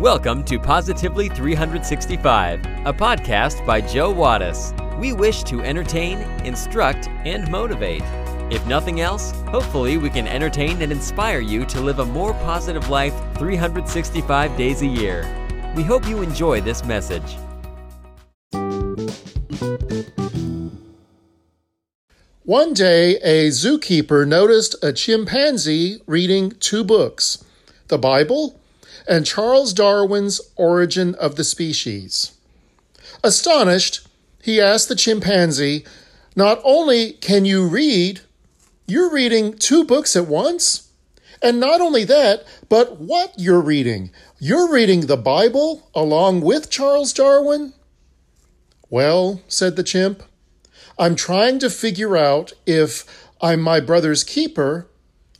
Welcome to Positively 365, a podcast by Joe Wattis. We wish to entertain, instruct, and motivate. If nothing else, hopefully we can entertain and inspire you to live a more positive life 365 days a year. We hope you enjoy this message. One day, a zookeeper noticed a chimpanzee reading two books the Bible and Charles Darwin's Origin of the Species. Astonished, he asked the chimpanzee, Not only can you read, you're reading two books at once? And not only that, but what you're reading. You're reading the Bible along with Charles Darwin? Well, said the chimp, I'm trying to figure out if I'm my brother's keeper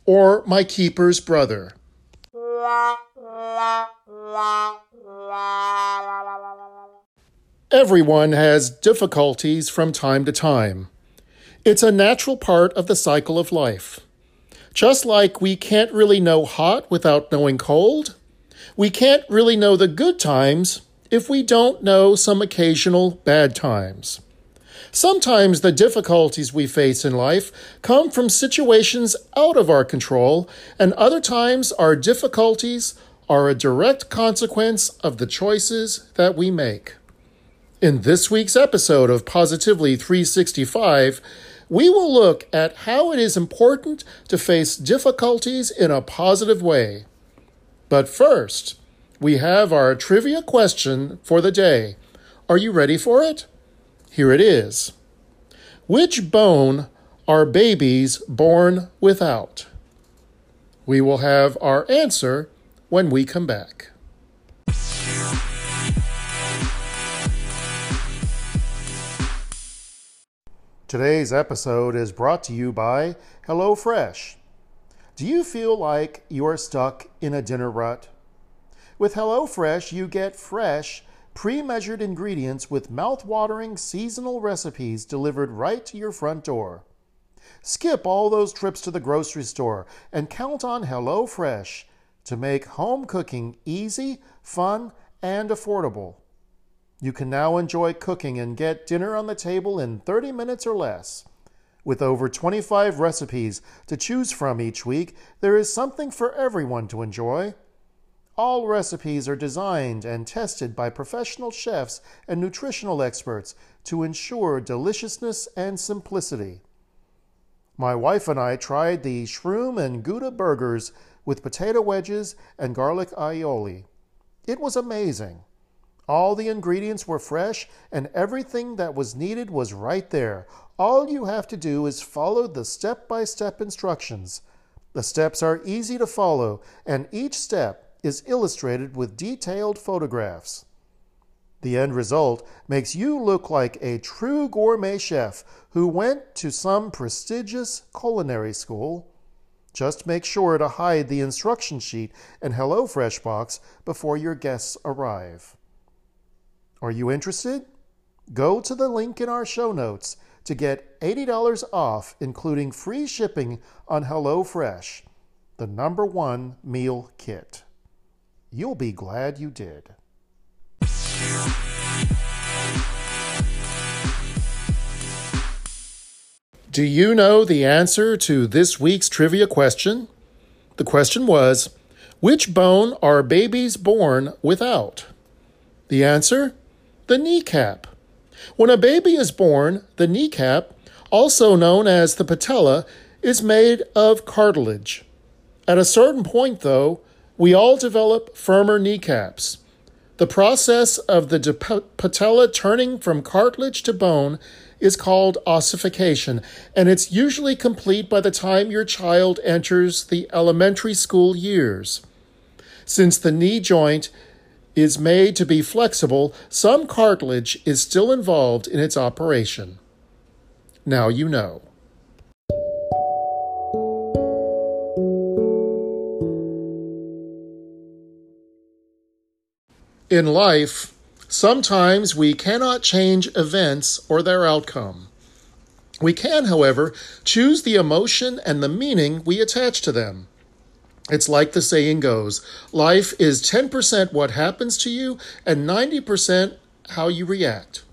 or my keeper's brother. Everyone has difficulties from time to time. It's a natural part of the cycle of life. Just like we can't really know hot without knowing cold, we can't really know the good times if we don't know some occasional bad times. Sometimes the difficulties we face in life come from situations out of our control, and other times our difficulties are a direct consequence of the choices that we make. In this week's episode of Positively 365, we will look at how it is important to face difficulties in a positive way. But first, we have our trivia question for the day. Are you ready for it? Here it is Which bone are babies born without? We will have our answer when we come back. Today's episode is brought to you by HelloFresh. Do you feel like you're stuck in a dinner rut? With HelloFresh, you get fresh, pre measured ingredients with mouth-watering seasonal recipes delivered right to your front door. Skip all those trips to the grocery store and count on HelloFresh to make home cooking easy, fun, and affordable. You can now enjoy cooking and get dinner on the table in 30 minutes or less. With over 25 recipes to choose from each week, there is something for everyone to enjoy. All recipes are designed and tested by professional chefs and nutritional experts to ensure deliciousness and simplicity. My wife and I tried the shroom and Gouda burgers with potato wedges and garlic aioli. It was amazing. All the ingredients were fresh and everything that was needed was right there. All you have to do is follow the step by step instructions. The steps are easy to follow, and each step is illustrated with detailed photographs. The end result makes you look like a true gourmet chef who went to some prestigious culinary school. Just make sure to hide the instruction sheet and HelloFresh box before your guests arrive. Are you interested? Go to the link in our show notes to get $80 off, including free shipping on HelloFresh, the number one meal kit. You'll be glad you did. Do you know the answer to this week's trivia question? The question was Which bone are babies born without? The answer? The kneecap. When a baby is born, the kneecap, also known as the patella, is made of cartilage. At a certain point, though, we all develop firmer kneecaps. The process of the patella turning from cartilage to bone is called ossification, and it's usually complete by the time your child enters the elementary school years. Since the knee joint is made to be flexible, some cartilage is still involved in its operation. Now you know. In life, sometimes we cannot change events or their outcome. We can, however, choose the emotion and the meaning we attach to them. It's like the saying goes life is 10% what happens to you and 90% how you react.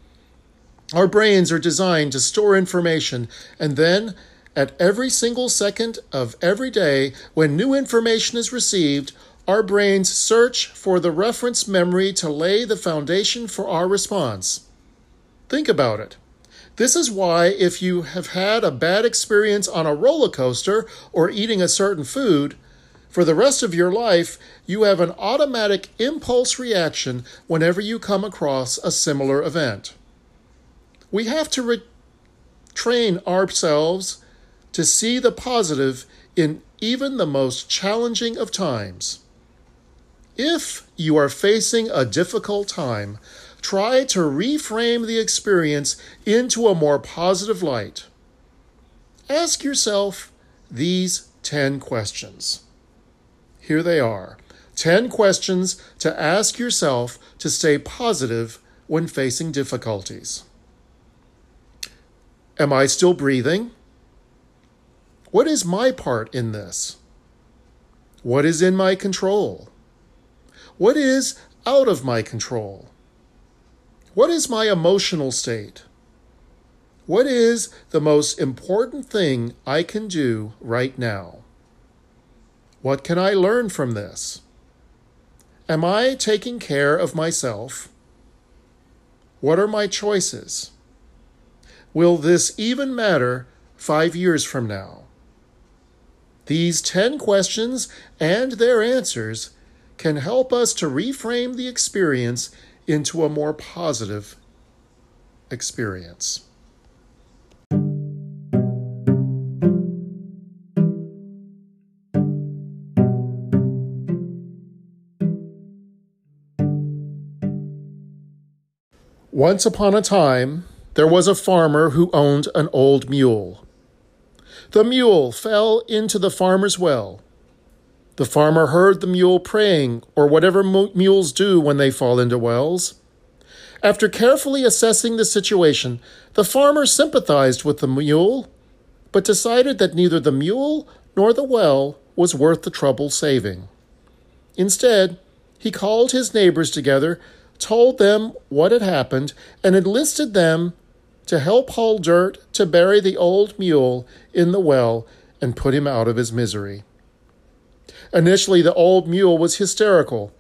Our brains are designed to store information and then, at every single second of every day, when new information is received, our brains search for the reference memory to lay the foundation for our response. Think about it. This is why, if you have had a bad experience on a roller coaster or eating a certain food, for the rest of your life, you have an automatic impulse reaction whenever you come across a similar event. We have to re- train ourselves to see the positive in even the most challenging of times. If you are facing a difficult time, try to reframe the experience into a more positive light. Ask yourself these 10 questions. Here they are 10 questions to ask yourself to stay positive when facing difficulties. Am I still breathing? What is my part in this? What is in my control? What is out of my control? What is my emotional state? What is the most important thing I can do right now? What can I learn from this? Am I taking care of myself? What are my choices? Will this even matter five years from now? These 10 questions and their answers can help us to reframe the experience into a more positive experience. Once upon a time, there was a farmer who owned an old mule. The mule fell into the farmer's well. The farmer heard the mule praying, or whatever mules do when they fall into wells. After carefully assessing the situation, the farmer sympathized with the mule, but decided that neither the mule nor the well was worth the trouble saving. Instead, he called his neighbors together told them what had happened, and enlisted them to help haul dirt to bury the old mule in the well and put him out of his misery. Initially, the old mule was hysterical,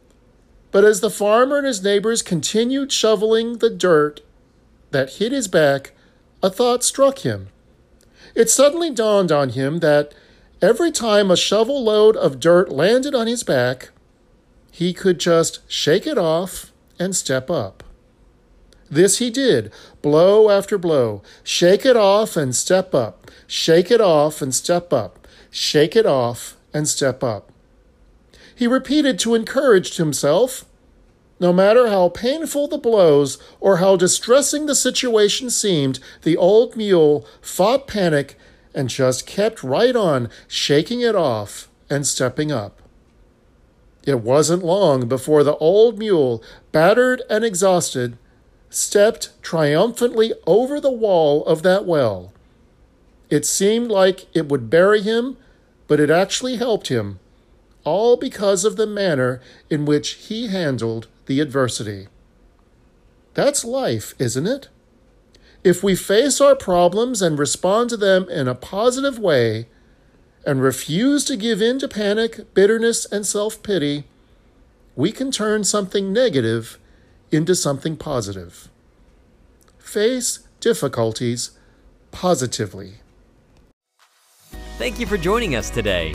but as the farmer and his neighbors continued shoveling the dirt that hit his back, a thought struck him. It suddenly dawned on him that every time a shovel load of dirt landed on his back, he could just shake it off and step up. This he did, blow after blow. Shake it off and step up. Shake it off and step up. Shake it off and step up. He repeated to encourage himself. No matter how painful the blows or how distressing the situation seemed, the old mule fought panic and just kept right on, shaking it off and stepping up. It wasn't long before the old mule, battered and exhausted, stepped triumphantly over the wall of that well. It seemed like it would bury him, but it actually helped him, all because of the manner in which he handled the adversity. That's life, isn't it? If we face our problems and respond to them in a positive way, and refuse to give in to panic, bitterness, and self pity, we can turn something negative into something positive. Face difficulties positively. Thank you for joining us today.